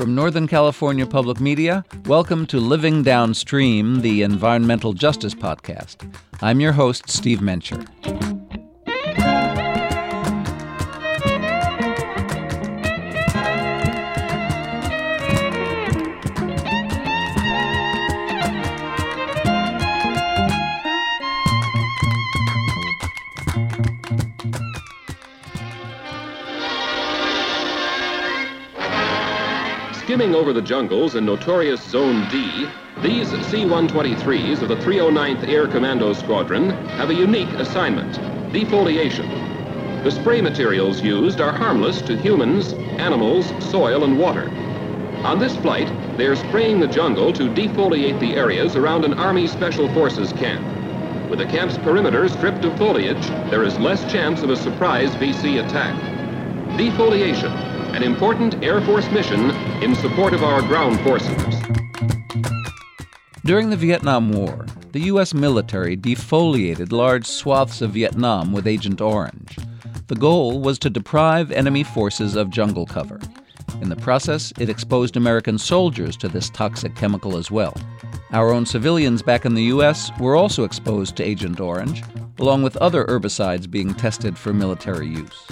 From Northern California Public Media, welcome to Living Downstream, the environmental justice podcast. I'm your host, Steve Mencher. Over the jungles in notorious Zone D, these C-123s of the 309th Air Commando Squadron have a unique assignment, defoliation. The spray materials used are harmless to humans, animals, soil, and water. On this flight, they are spraying the jungle to defoliate the areas around an Army Special Forces camp. With the camp's perimeter stripped of foliage, there is less chance of a surprise VC attack. Defoliation, an important Air Force mission in support of our ground forces. During the Vietnam War, the U.S. military defoliated large swaths of Vietnam with Agent Orange. The goal was to deprive enemy forces of jungle cover. In the process, it exposed American soldiers to this toxic chemical as well. Our own civilians back in the U.S. were also exposed to Agent Orange, along with other herbicides being tested for military use.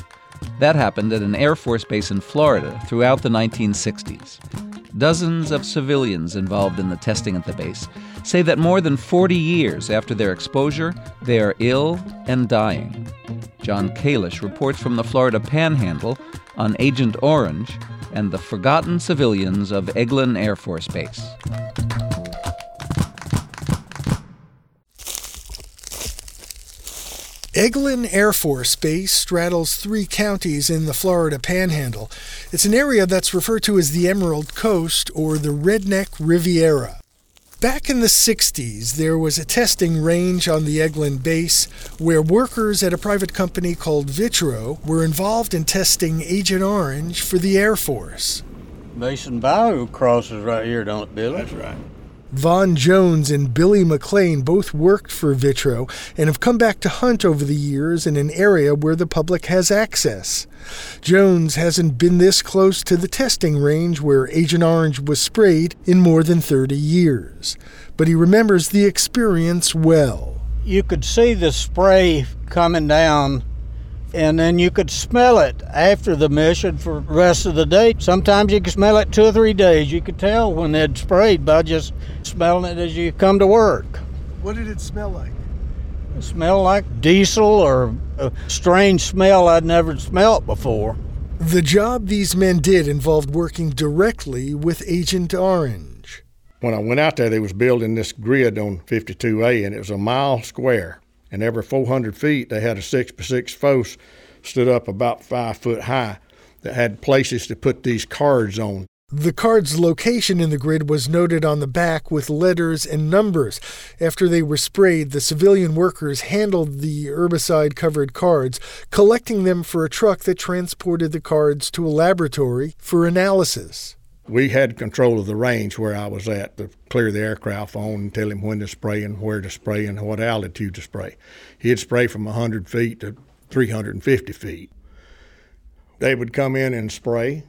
That happened at an Air Force base in Florida throughout the 1960s. Dozens of civilians involved in the testing at the base say that more than 40 years after their exposure, they are ill and dying. Jon Kalish reports from the Florida Panhandle on Agent Orange and the forgotten civilians of Eglin Air Force Base. Eglin Air Force Base straddles three counties in the Florida Panhandle. It's an area that's referred to as the Emerald Coast or the Redneck Riviera. Back in the 60s, there was a testing range on the Eglin base where workers at a private company called Vitro were involved in testing Agent Orange for the Air Force. Mason Bayou crosses right here, don't it, Billy? That's right. Von Jones and Billy McLean both worked for Vitro and have come back to hunt over the years in an area where the public has access. Jones hasn't been this close to the testing range where Agent Orange was sprayed in more than 30 years, but he remembers the experience well. You could see the spray coming down and then you could smell it after the mission for the rest of the day. Sometimes you could smell it two or three days. You could tell when they'd sprayed by just smelling it as you come to work. What did it smell like? It smelled like diesel or a strange smell I'd never smelt before. The job these men did involved working directly with Agent Orange. When I went out there, they was building this grid on 52A, and it was a mile square. And every 400 feet, they had a six by six fosse stood up about five foot high that had places to put these cards on. The card's location in the grid was noted on the back with letters and numbers. After they were sprayed, the civilian workers handled the herbicide covered cards, collecting them for a truck that transported the cards to a laboratory for analysis. We had control of the range where I was at to clear the aircraft on and tell him when to spray and where to spray and what altitude to spray. He'd spray from 100 feet to 350 feet. They would come in and spray,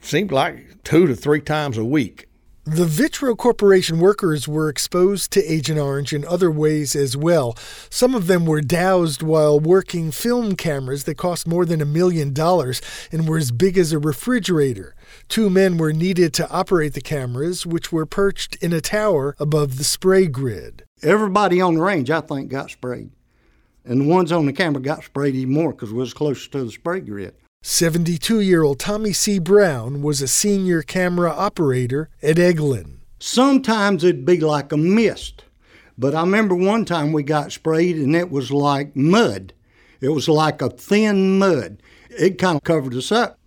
seemed like two to three times a week. The Vitro Corporation workers were exposed to Agent Orange in other ways as well. Some of them were doused while working film cameras that cost more than a million dollars and were as big as a refrigerator. Two men were needed to operate the cameras, which were perched in a tower above the spray grid. Everybody on the range, I think, got sprayed. And the ones on the camera got sprayed even more because we was closer to the spray grid. 72 year old Tommy C. Brown was a senior camera operator at Eglin. Sometimes it'd be like a mist. But I remember one time we got sprayed and it was like mud. It was like a thin mud. It kind of covered us up.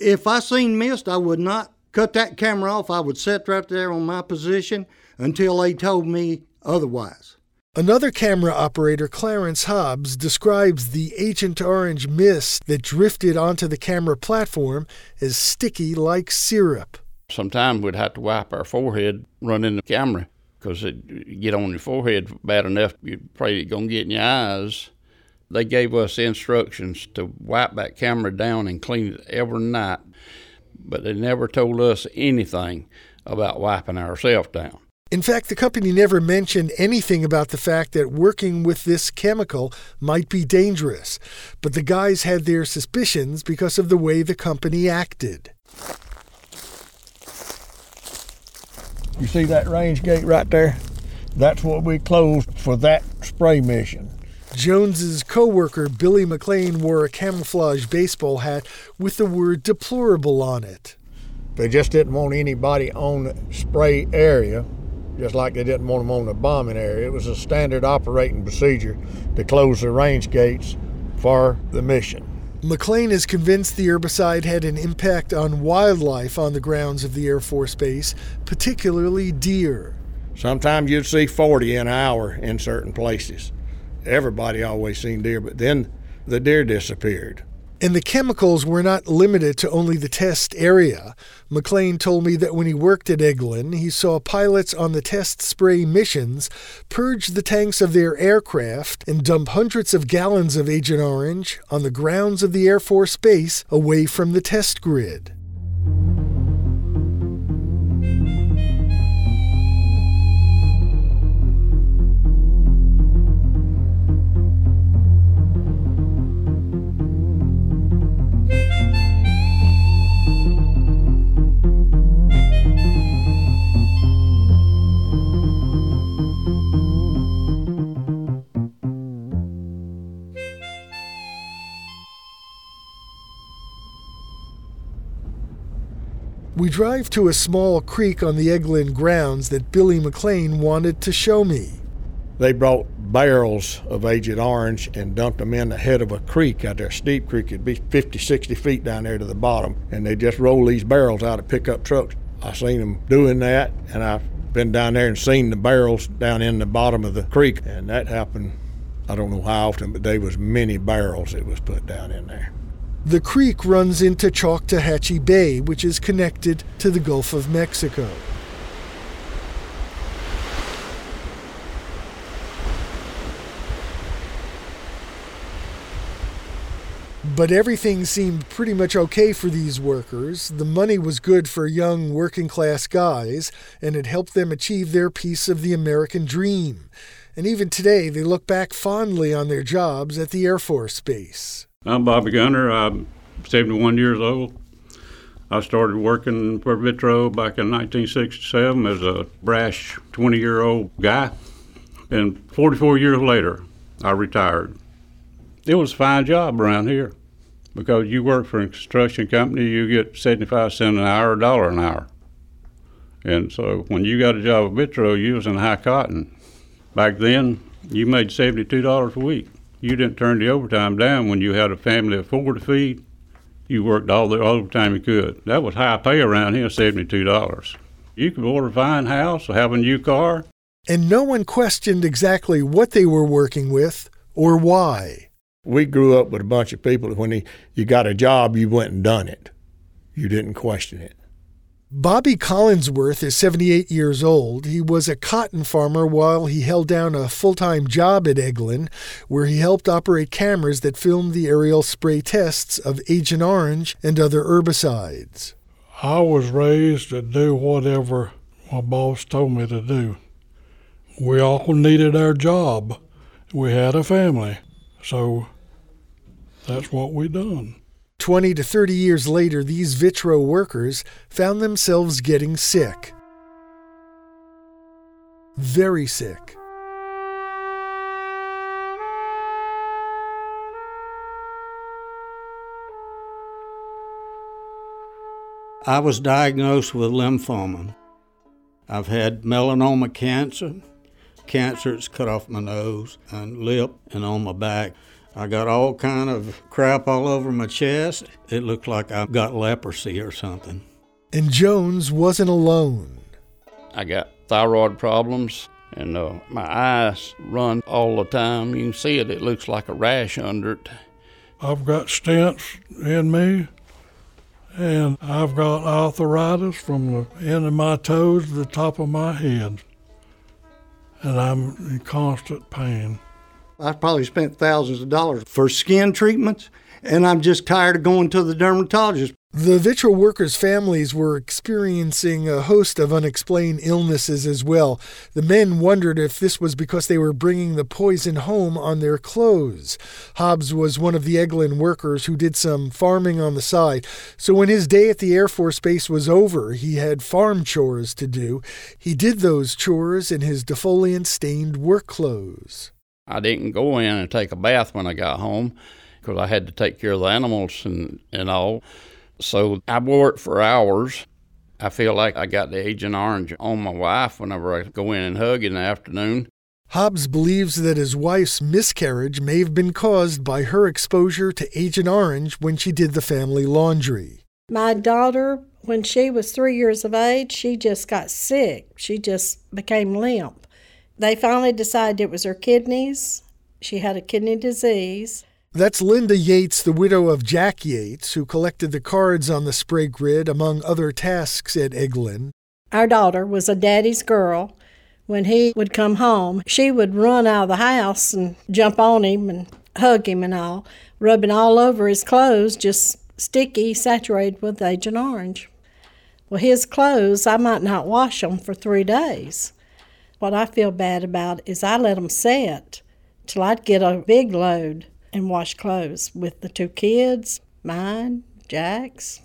If I seen mist, I would not cut that camera off. I would sit right there on my position until they told me otherwise. Another camera operator, Clarence Hobbs, describes the Agent Orange mist that drifted onto the camera platform as sticky like syrup. Sometimes we'd have to wipe our forehead running the camera because it get on your forehead bad enough you're afraid it's going to get in your eyes. They gave us instructions to wipe that camera down and clean it every night. but they never told us anything about wiping ourselves down. In fact, the company never mentioned anything about the fact that working with this chemical might be dangerous, but the guys had their suspicions because of the way the company acted. You see that range gate right there? That's what we closed for that spray mission. Jones's co-worker Billy McLean wore a camouflage baseball hat with the word deplorable on it. They just didn't want anybody on the spray area, just like they didn't want them on the bombing area. It was a standard operating procedure to close the range gates for the mission. McLean is convinced the herbicide had an impact on wildlife on the grounds of the Air Force Base, particularly deer. Sometimes you'd see 40 in an hour in certain places. Everybody always seen deer, but then the deer disappeared. And the chemicals were not limited to only the test area. McLean told me that when he worked at Eglin, he saw pilots on the test spray missions purge the tanks of their aircraft and dump hundreds of gallons of Agent Orange on the grounds of the Air Force Base away from the test grid. We drive to a small creek on the Eglin grounds that Billy McLean wanted to show me. They brought barrels of Agent Orange and dumped them in the head of a creek out there, steep creek. It'd be 50, 60 feet down there to the bottom. And they just roll these barrels out of pickup trucks. I seen them doing that, and I've been down there and seen the barrels down in the bottom of the creek. And that happened, I don't know how often, but there was many barrels that was put down in there. The creek runs into Choctawhatchee Bay, which is connected to the Gulf of Mexico. But everything seemed pretty much okay for these workers. The money was good for young working class guys, and it helped them achieve their piece of the American dream. And even today, they look back fondly on their jobs at the Air Force Base. I'm Bobby Gunner. I'm 71 years old. I started working for Vitro back in 1967 as a brash 20 year old guy. And 44 years later, I retired. It was a fine job around here because you work for a construction company, you get 75 cents an hour, a dollar an hour. And so when you got a job at Vitro, you was in high cotton. Back then, you made $72 a week. You didn't turn the overtime down when you had a family of four to feed. You worked all the overtime you could. That was high pay around here, $72. You could order a fine house or have a new car. And no one questioned exactly what they were working with or why. We grew up with a bunch of people that when they, you got a job, you went and done it. You didn't question it. Bobby Collinsworth is 78 years old. He was a cotton farmer while he held down a full time job at Eglin, where he helped operate cameras that filmed the aerial spray tests of Agent Orange and other herbicides. I was raised to do whatever my boss told me to do. We all needed our job. We had a family, so that's what we done. 20 to 30 years later, these Vitro workers found themselves getting sick. Very sick. I was diagnosed with lymphoma. I've had melanoma cancer, cancer that's cut off my nose and lip and on my back. I got all kind of crap all over my chest. It looked like I got leprosy or something. And Jones wasn't alone. I got thyroid problems, and uh, my eyes run all the time. You can see it, it looks like a rash under it. I've got stents in me, and I've got arthritis from the end of my toes to the top of my head. And I'm in constant pain. I probably spent thousands of dollars for skin treatments, and I'm just tired of going to the dermatologist. The Vitro workers' families were experiencing a host of unexplained illnesses as well. The men wondered if this was because they were bringing the poison home on their clothes. Hobbs was one of the Eglin workers who did some farming on the side, so when his day at the Air Force Base was over, he had farm chores to do. He did those chores in his defoliant stained work clothes. I didn't go in and take a bath when I got home because I had to take care of the animals and, and all. So I wore it for hours. I feel like I got the Agent Orange on my wife whenever I go in and hug in the afternoon. Hobbs believes that his wife's miscarriage may have been caused by her exposure to Agent Orange when she did the family laundry. My daughter, when she was three years of age, she just got sick. She just became limp. They finally decided it was her kidneys. She had a kidney disease. That's Linda Yates, the widow of Jack Yates, who collected the cards on the spray grid among other tasks at Eglin. Our daughter was a daddy's girl. When he would come home, she would run out of the house and jump on him and hug him and all, rubbing all over his clothes, just sticky, saturated with Agent Orange. Well, his clothes, I might not wash them for three days. What I feel bad about is I let them set till I'd get a big load and wash clothes with the two kids, mine, Jack's.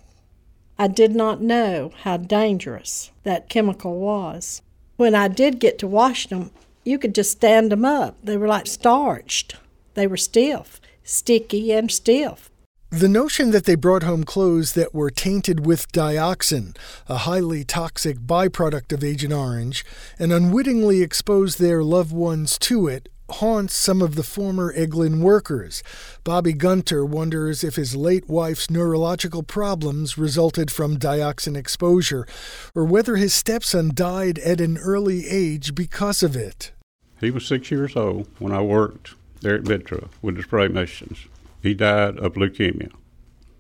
I did not know how dangerous that chemical was. When I did get to wash them, you could just stand them up. They were like starched. They were stiff, sticky and stiff. The notion that they brought home clothes that were tainted with dioxin, a highly toxic byproduct of Agent Orange, and unwittingly exposed their loved ones to it haunts some of the former Eglin workers. Bobby Gunter wonders if his late wife's neurological problems resulted from dioxin exposure, or whether his stepson died at an early age because of it. He was six years old when I worked there at Vitro with the spray machines. He died of leukemia.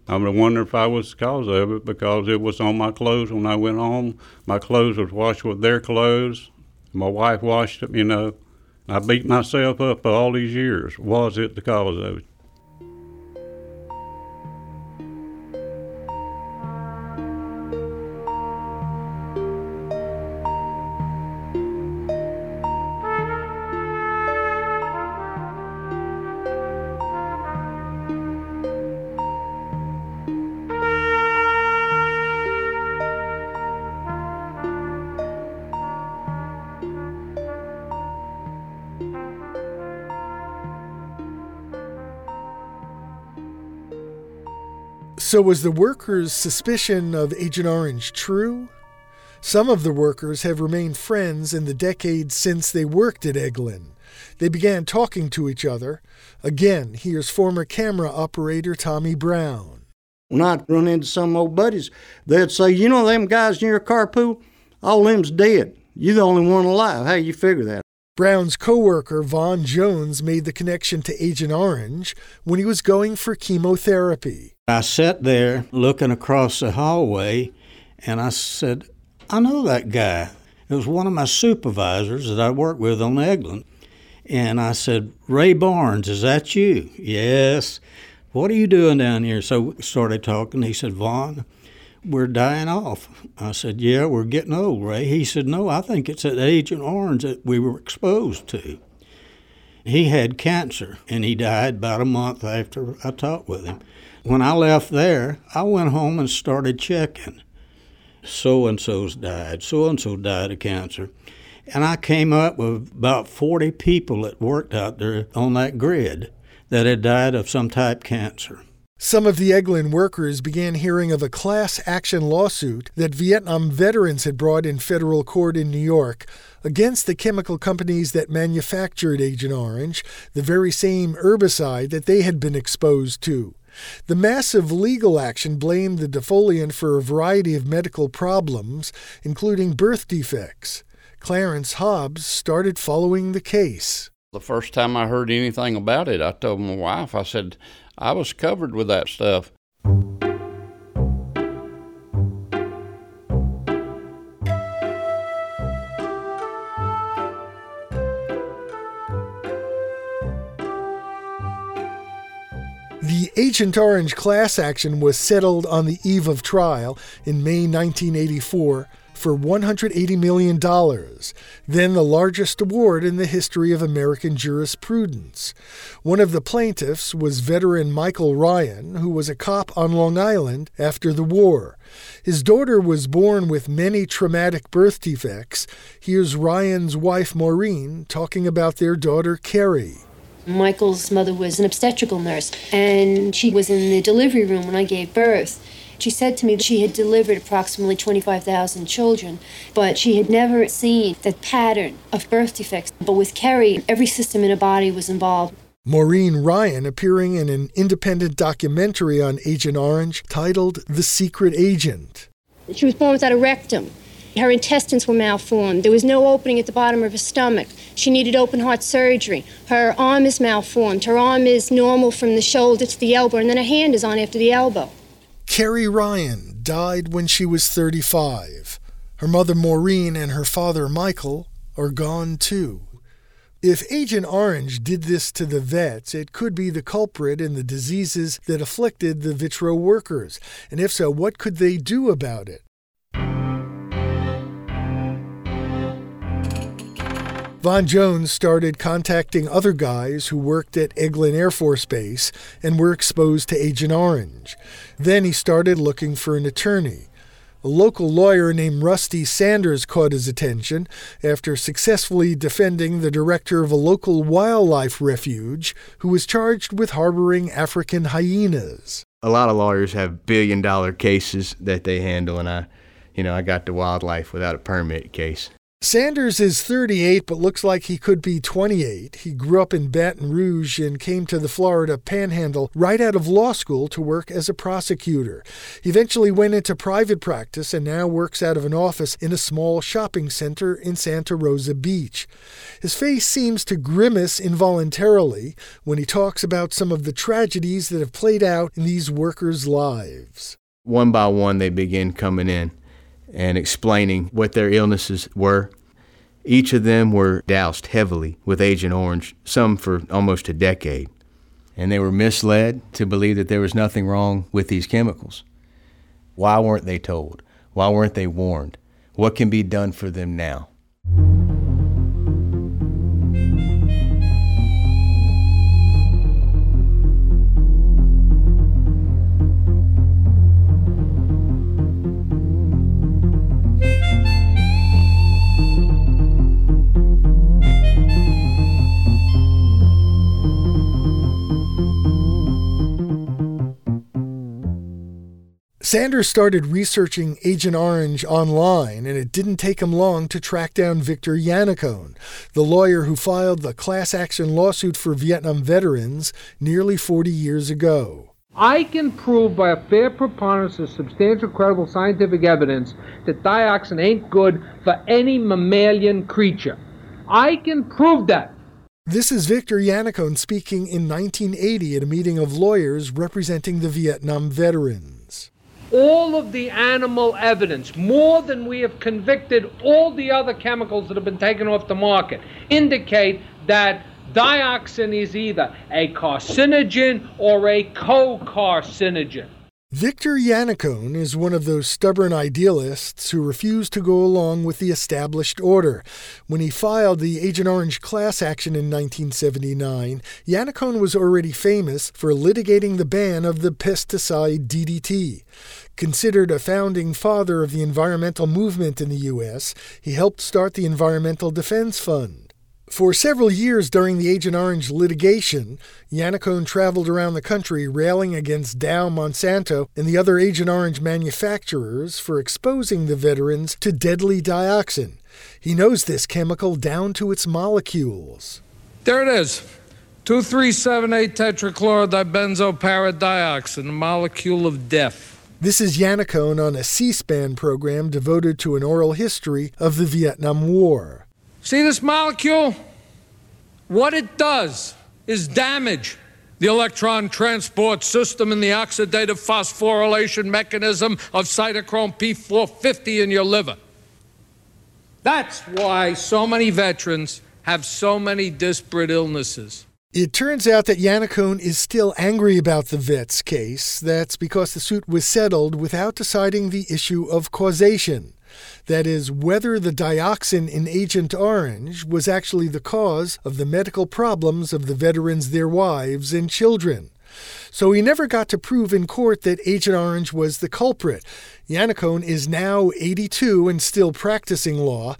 I'm wondering if I was the cause of it because it was on my clothes when I went home. My clothes was washed with their clothes. My wife washed them, you know. I beat myself up for all these years. Was it the cause of it? So, was the workers' suspicion of Agent Orange true? Some of the workers have remained friends in the decades since they worked at Eglin. They began talking to each other. Again, here's former camera operator Tommy Brown. When I'd run into some old buddies, they'd say, You know, them guys near carpool, all them's dead. You the only one alive. How you figure that? Brown's coworker Von Jones made the connection to Agent Orange when he was going for chemotherapy. I sat there looking across the hallway and I said, I know that guy. It was one of my supervisors that I worked with on Eglin. And I said, Ray Barnes, is that you? Yes. What are you doing down here? So we started talking. He said, Von, we're dying off. I said, Yeah, we're getting old, Ray. He said, No, I think it's that Agent Orange that we were exposed to. He had cancer and he died about a month after I talked with him. When I left there, I went home and started checking. So and so's died, so and so died of cancer. And I came up with about 40 people that worked out there on that grid that had died of some type cancer. Some of the Eglin workers began hearing of a class action lawsuit that Vietnam veterans had brought in federal court in New York against the chemical companies that manufactured Agent Orange, the very same herbicide that they had been exposed to. The massive legal action blamed the defoliant for a variety of medical problems, including birth defects. Clarence Hobbs started following the case. The first time I heard anything about it, I told my wife, I said, I was covered with that stuff. The Agent Orange class action was settled on the eve of trial in May 1984 for $180 million, then the largest award in the history of American jurisprudence. One of the plaintiffs was veteran Michael Ryan, who was a cop on Long Island after the war. His daughter was born with many traumatic birth defects. Here's Ryan's wife, Maureen, talking about their daughter, Kerry. Michael's mother was an obstetrical nurse, and she was in the delivery room when I gave birth. She said to me that she had delivered approximately 25,000 children, but she had never seen the pattern of birth defects. But with Kerry, every system in her body was involved. Maureen Ryan appearing in an independent documentary on Agent Orange titled The Secret Agent. She was born without a rectum. Her intestines were malformed. There was no opening at the bottom of her stomach. She needed open heart surgery. Her arm is malformed. Her arm is normal from the shoulder to the elbow, and then her hand is on after the elbow. Kerry Ryan died when she was 35. Her mother Maureen and her father Michael are gone too. If Agent Orange did this to the vets, it could be the culprit in the diseases that afflicted the Vitro workers. And if so, what could they do about it? Von Jones started contacting other guys who worked at Eglin Air Force Base and were exposed to Agent Orange. Then he started looking for an attorney. A local lawyer named Rusty Sanders caught his attention after successfully defending the director of a local wildlife refuge who was charged with harboring African hyenas. A lot of lawyers have billion dollar cases that they handle, and I, you know, I got the wildlife without a permit case. Sanders is 38 but looks like he could be 28. He grew up in Baton Rouge and came to the Florida panhandle right out of law school to work as a prosecutor. He eventually went into private practice and now works out of an office in a small shopping center in Santa Rosa Beach. His face seems to grimace involuntarily when he talks about some of the tragedies that have played out in these workers' lives. One by one, they begin coming in and explaining what their illnesses were. Each of them were doused heavily with Agent Orange, some for almost a decade. And they were misled to believe that there was nothing wrong with these chemicals. Why weren't they told? Why weren't they warned? What can be done for them now? Sanders started researching Agent Orange online, and it didn't take him long to track down Victor Yannacone, the lawyer who filed the class action lawsuit for Vietnam veterans nearly 40 years ago. I can prove by a fair preponderance of substantial credible scientific evidence that dioxin ain't good for any mammalian creature. I can prove that. This is Victor Yannacone speaking in 1980 at a meeting of lawyers representing the Vietnam veterans all of the animal evidence, more than we have convicted all the other chemicals that have been taken off the market, indicate that dioxin is either a carcinogen or a co-carcinogen. Victor Yannacone is one of those stubborn idealists who refuse to go along with the established order. When he filed the Agent Orange class action in 1979, Yannacone was already famous for litigating the ban of the pesticide DDT. Considered a founding father of the environmental movement in the U.S., he helped start the Environmental Defense Fund. For several years during the Agent Orange litigation, Yannacone traveled around the country railing against Dow Monsanto and the other Agent Orange manufacturers for exposing the veterans to deadly dioxin. He knows this chemical down to its molecules. There it is 2378 tetrachlorodibenzoparadioxin, a molecule of death. This is Yannacone on a C SPAN program devoted to an oral history of the Vietnam War. See this molecule? What it does is damage the electron transport system and the oxidative phosphorylation mechanism of cytochrome P450 in your liver. That's why so many veterans have so many disparate illnesses. It turns out that Yannacone is still angry about the vet's case. That's because the suit was settled without deciding the issue of causation. That is, whether the dioxin in Agent Orange was actually the cause of the medical problems of the veterans, their wives, and children. So he never got to prove in court that Agent Orange was the culprit. Yannacone is now 82 and still practicing law.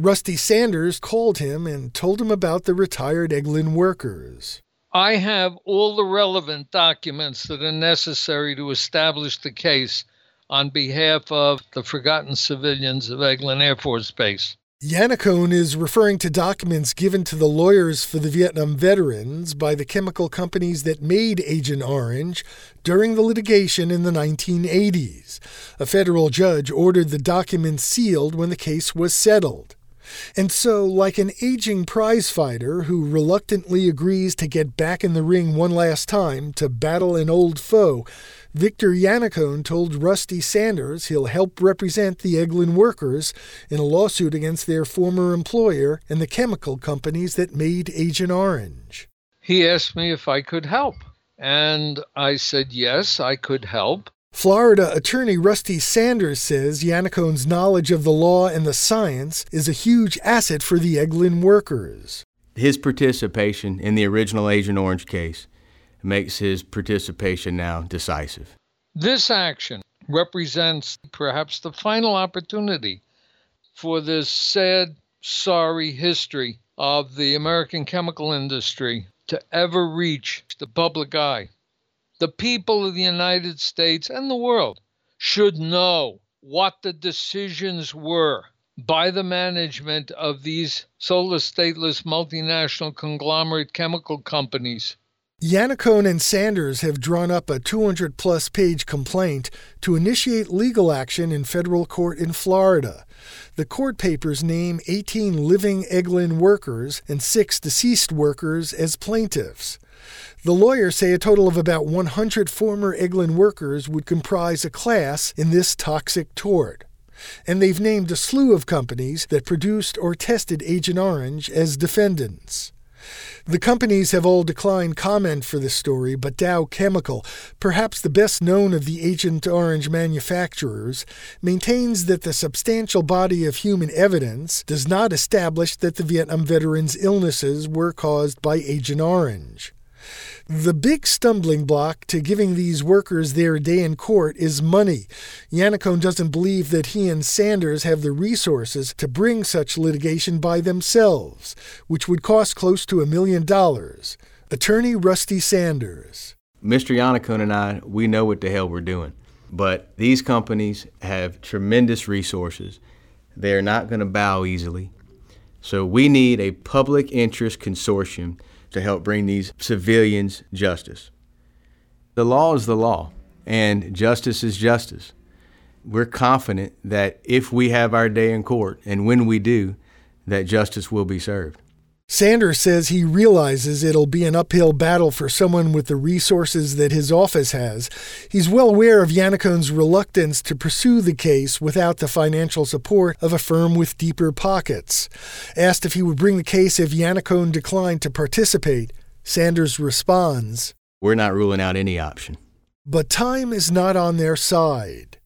Rusty Sanders called him and told him about the retired Eglin workers. I have all the relevant documents that are necessary to establish the case on behalf of the forgotten civilians of Eglin Air Force Base. Yannacone is referring to documents given to the lawyers for the Vietnam veterans by the chemical companies that made Agent Orange during the litigation in the 1980s. A federal judge ordered the documents sealed when the case was settled. And so, like an aging prize fighter who reluctantly agrees to get back in the ring one last time to battle an old foe, Victor Yannacone told Rusty Sanders he'll help represent the Eglin workers in a lawsuit against their former employer and the chemical companies that made Agent Orange. He asked me if I could help, and I said yes, I could help. Florida attorney Rusty Sanders says Yannacone's knowledge of the law and the science is a huge asset for the Eglin workers. His participation in the original Agent Orange case makes his participation now decisive. This action represents perhaps the final opportunity for this sad, sorry history of the American chemical industry to ever reach the public eye. The people of the United States and the world should know what the decisions were by the management of these soulless, stateless multinational conglomerate chemical companies. Yannacone and Sanders have drawn up a 200 plus page complaint to initiate legal action in federal court in Florida. The court papers name 18 living Eglin workers and six deceased workers as plaintiffs. The lawyers say a total of about 100 former Eglin workers would comprise a class in this toxic tort. And they've named a slew of companies that produced or tested Agent Orange as defendants. The companies have all declined comment for this story, but Dow Chemical, perhaps the best known of the Agent Orange manufacturers, maintains that the substantial body of human evidence does not establish that the Vietnam veterans' illnesses were caused by Agent Orange. The big stumbling block to giving these workers their day in court is money. Yannacone doesn't believe that he and Sanders have the resources to bring such litigation by themselves, which would cost close to a million dollars. Attorney Rusty Sanders. Mr. Yannacone and I, we know what the hell we're doing. But these companies have tremendous resources. They're not going to bow easily. So we need a public interest consortium to help bring these civilians justice. The law is the law, and justice is justice. We're confident that if we have our day in court, and when we do, that justice will be served. Sanders says he realizes it'll be an uphill battle for someone with the resources that his office has. He's well aware of Yannacone's reluctance to pursue the case without the financial support of a firm with deeper pockets. Asked if he would bring the case if Yannacone declined to participate, Sanders responds We're not ruling out any option. But time is not on their side.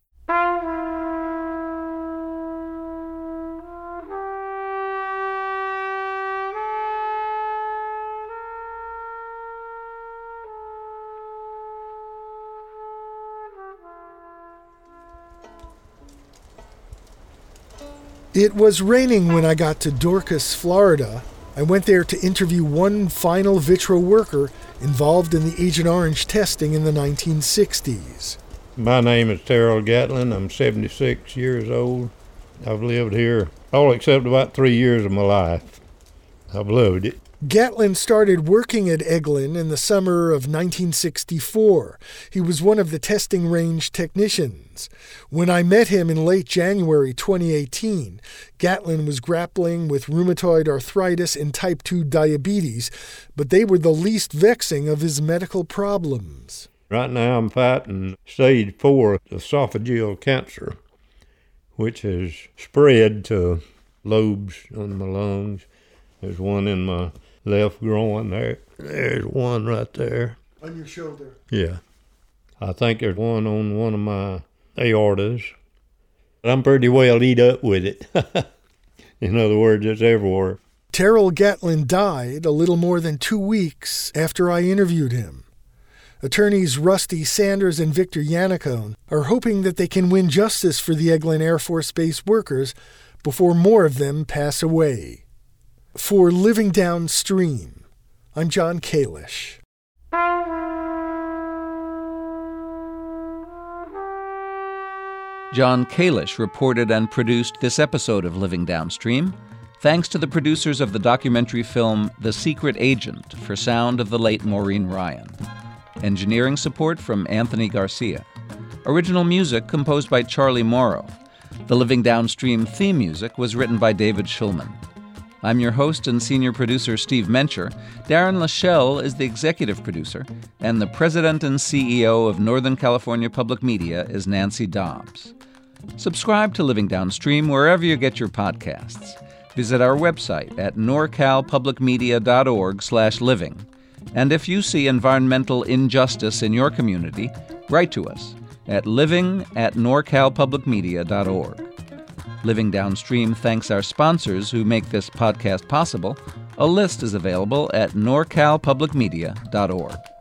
It was raining when I got to Dorcas, Florida. I went there to interview one final Vitro worker involved in the Agent Orange testing in the 1960s. My name is Terrell Gatlin. I'm 76 years old. I've lived here all except about three years of my life. I've loved it. Gatlin started working at Eglin in the summer of 1964. He was one of the testing range technicians. When I met him in late January 2018, Gatlin was grappling with rheumatoid arthritis and type 2 diabetes, but they were the least vexing of his medical problems. Right now, I'm fighting stage four esophageal cancer, which has spread to lobes on my lungs. There's one in my left growing there. There's one right there. On your shoulder. Yeah. I think there's one on one of my aortas. I'm pretty well eat up with it. In other words, it's everywhere. Terrell Gatlin died a little more than two weeks after I interviewed him. Attorneys Rusty Sanders and Victor Yannacone are hoping that they can win justice for the Eglin Air Force Base workers before more of them pass away. For Living Downstream, I'm Jon Kalish. Jon Kalish reported and produced this episode of Living Downstream, thanks to the producers of the documentary film The Secret Agent for sound of the late Maureen Ryan. Engineering support from Anthony Garcia. Original music composed by Charlie Morrow. The Living Downstream theme music was written by David Schulman. I'm your host and senior producer, Steve Mencher. Darren Lashelle is the executive producer, and the president and CEO of Northern California Public Media is Nancy Dobbs. Subscribe to Living Downstream wherever you get your podcasts. Visit our website at norcalpublicmedia.org/living. And if you see environmental injustice in your community, write to us at living at norcalpublicmedia.org. Living Downstream thanks our sponsors who make this podcast possible. A list is available at norcalpublicmedia.org.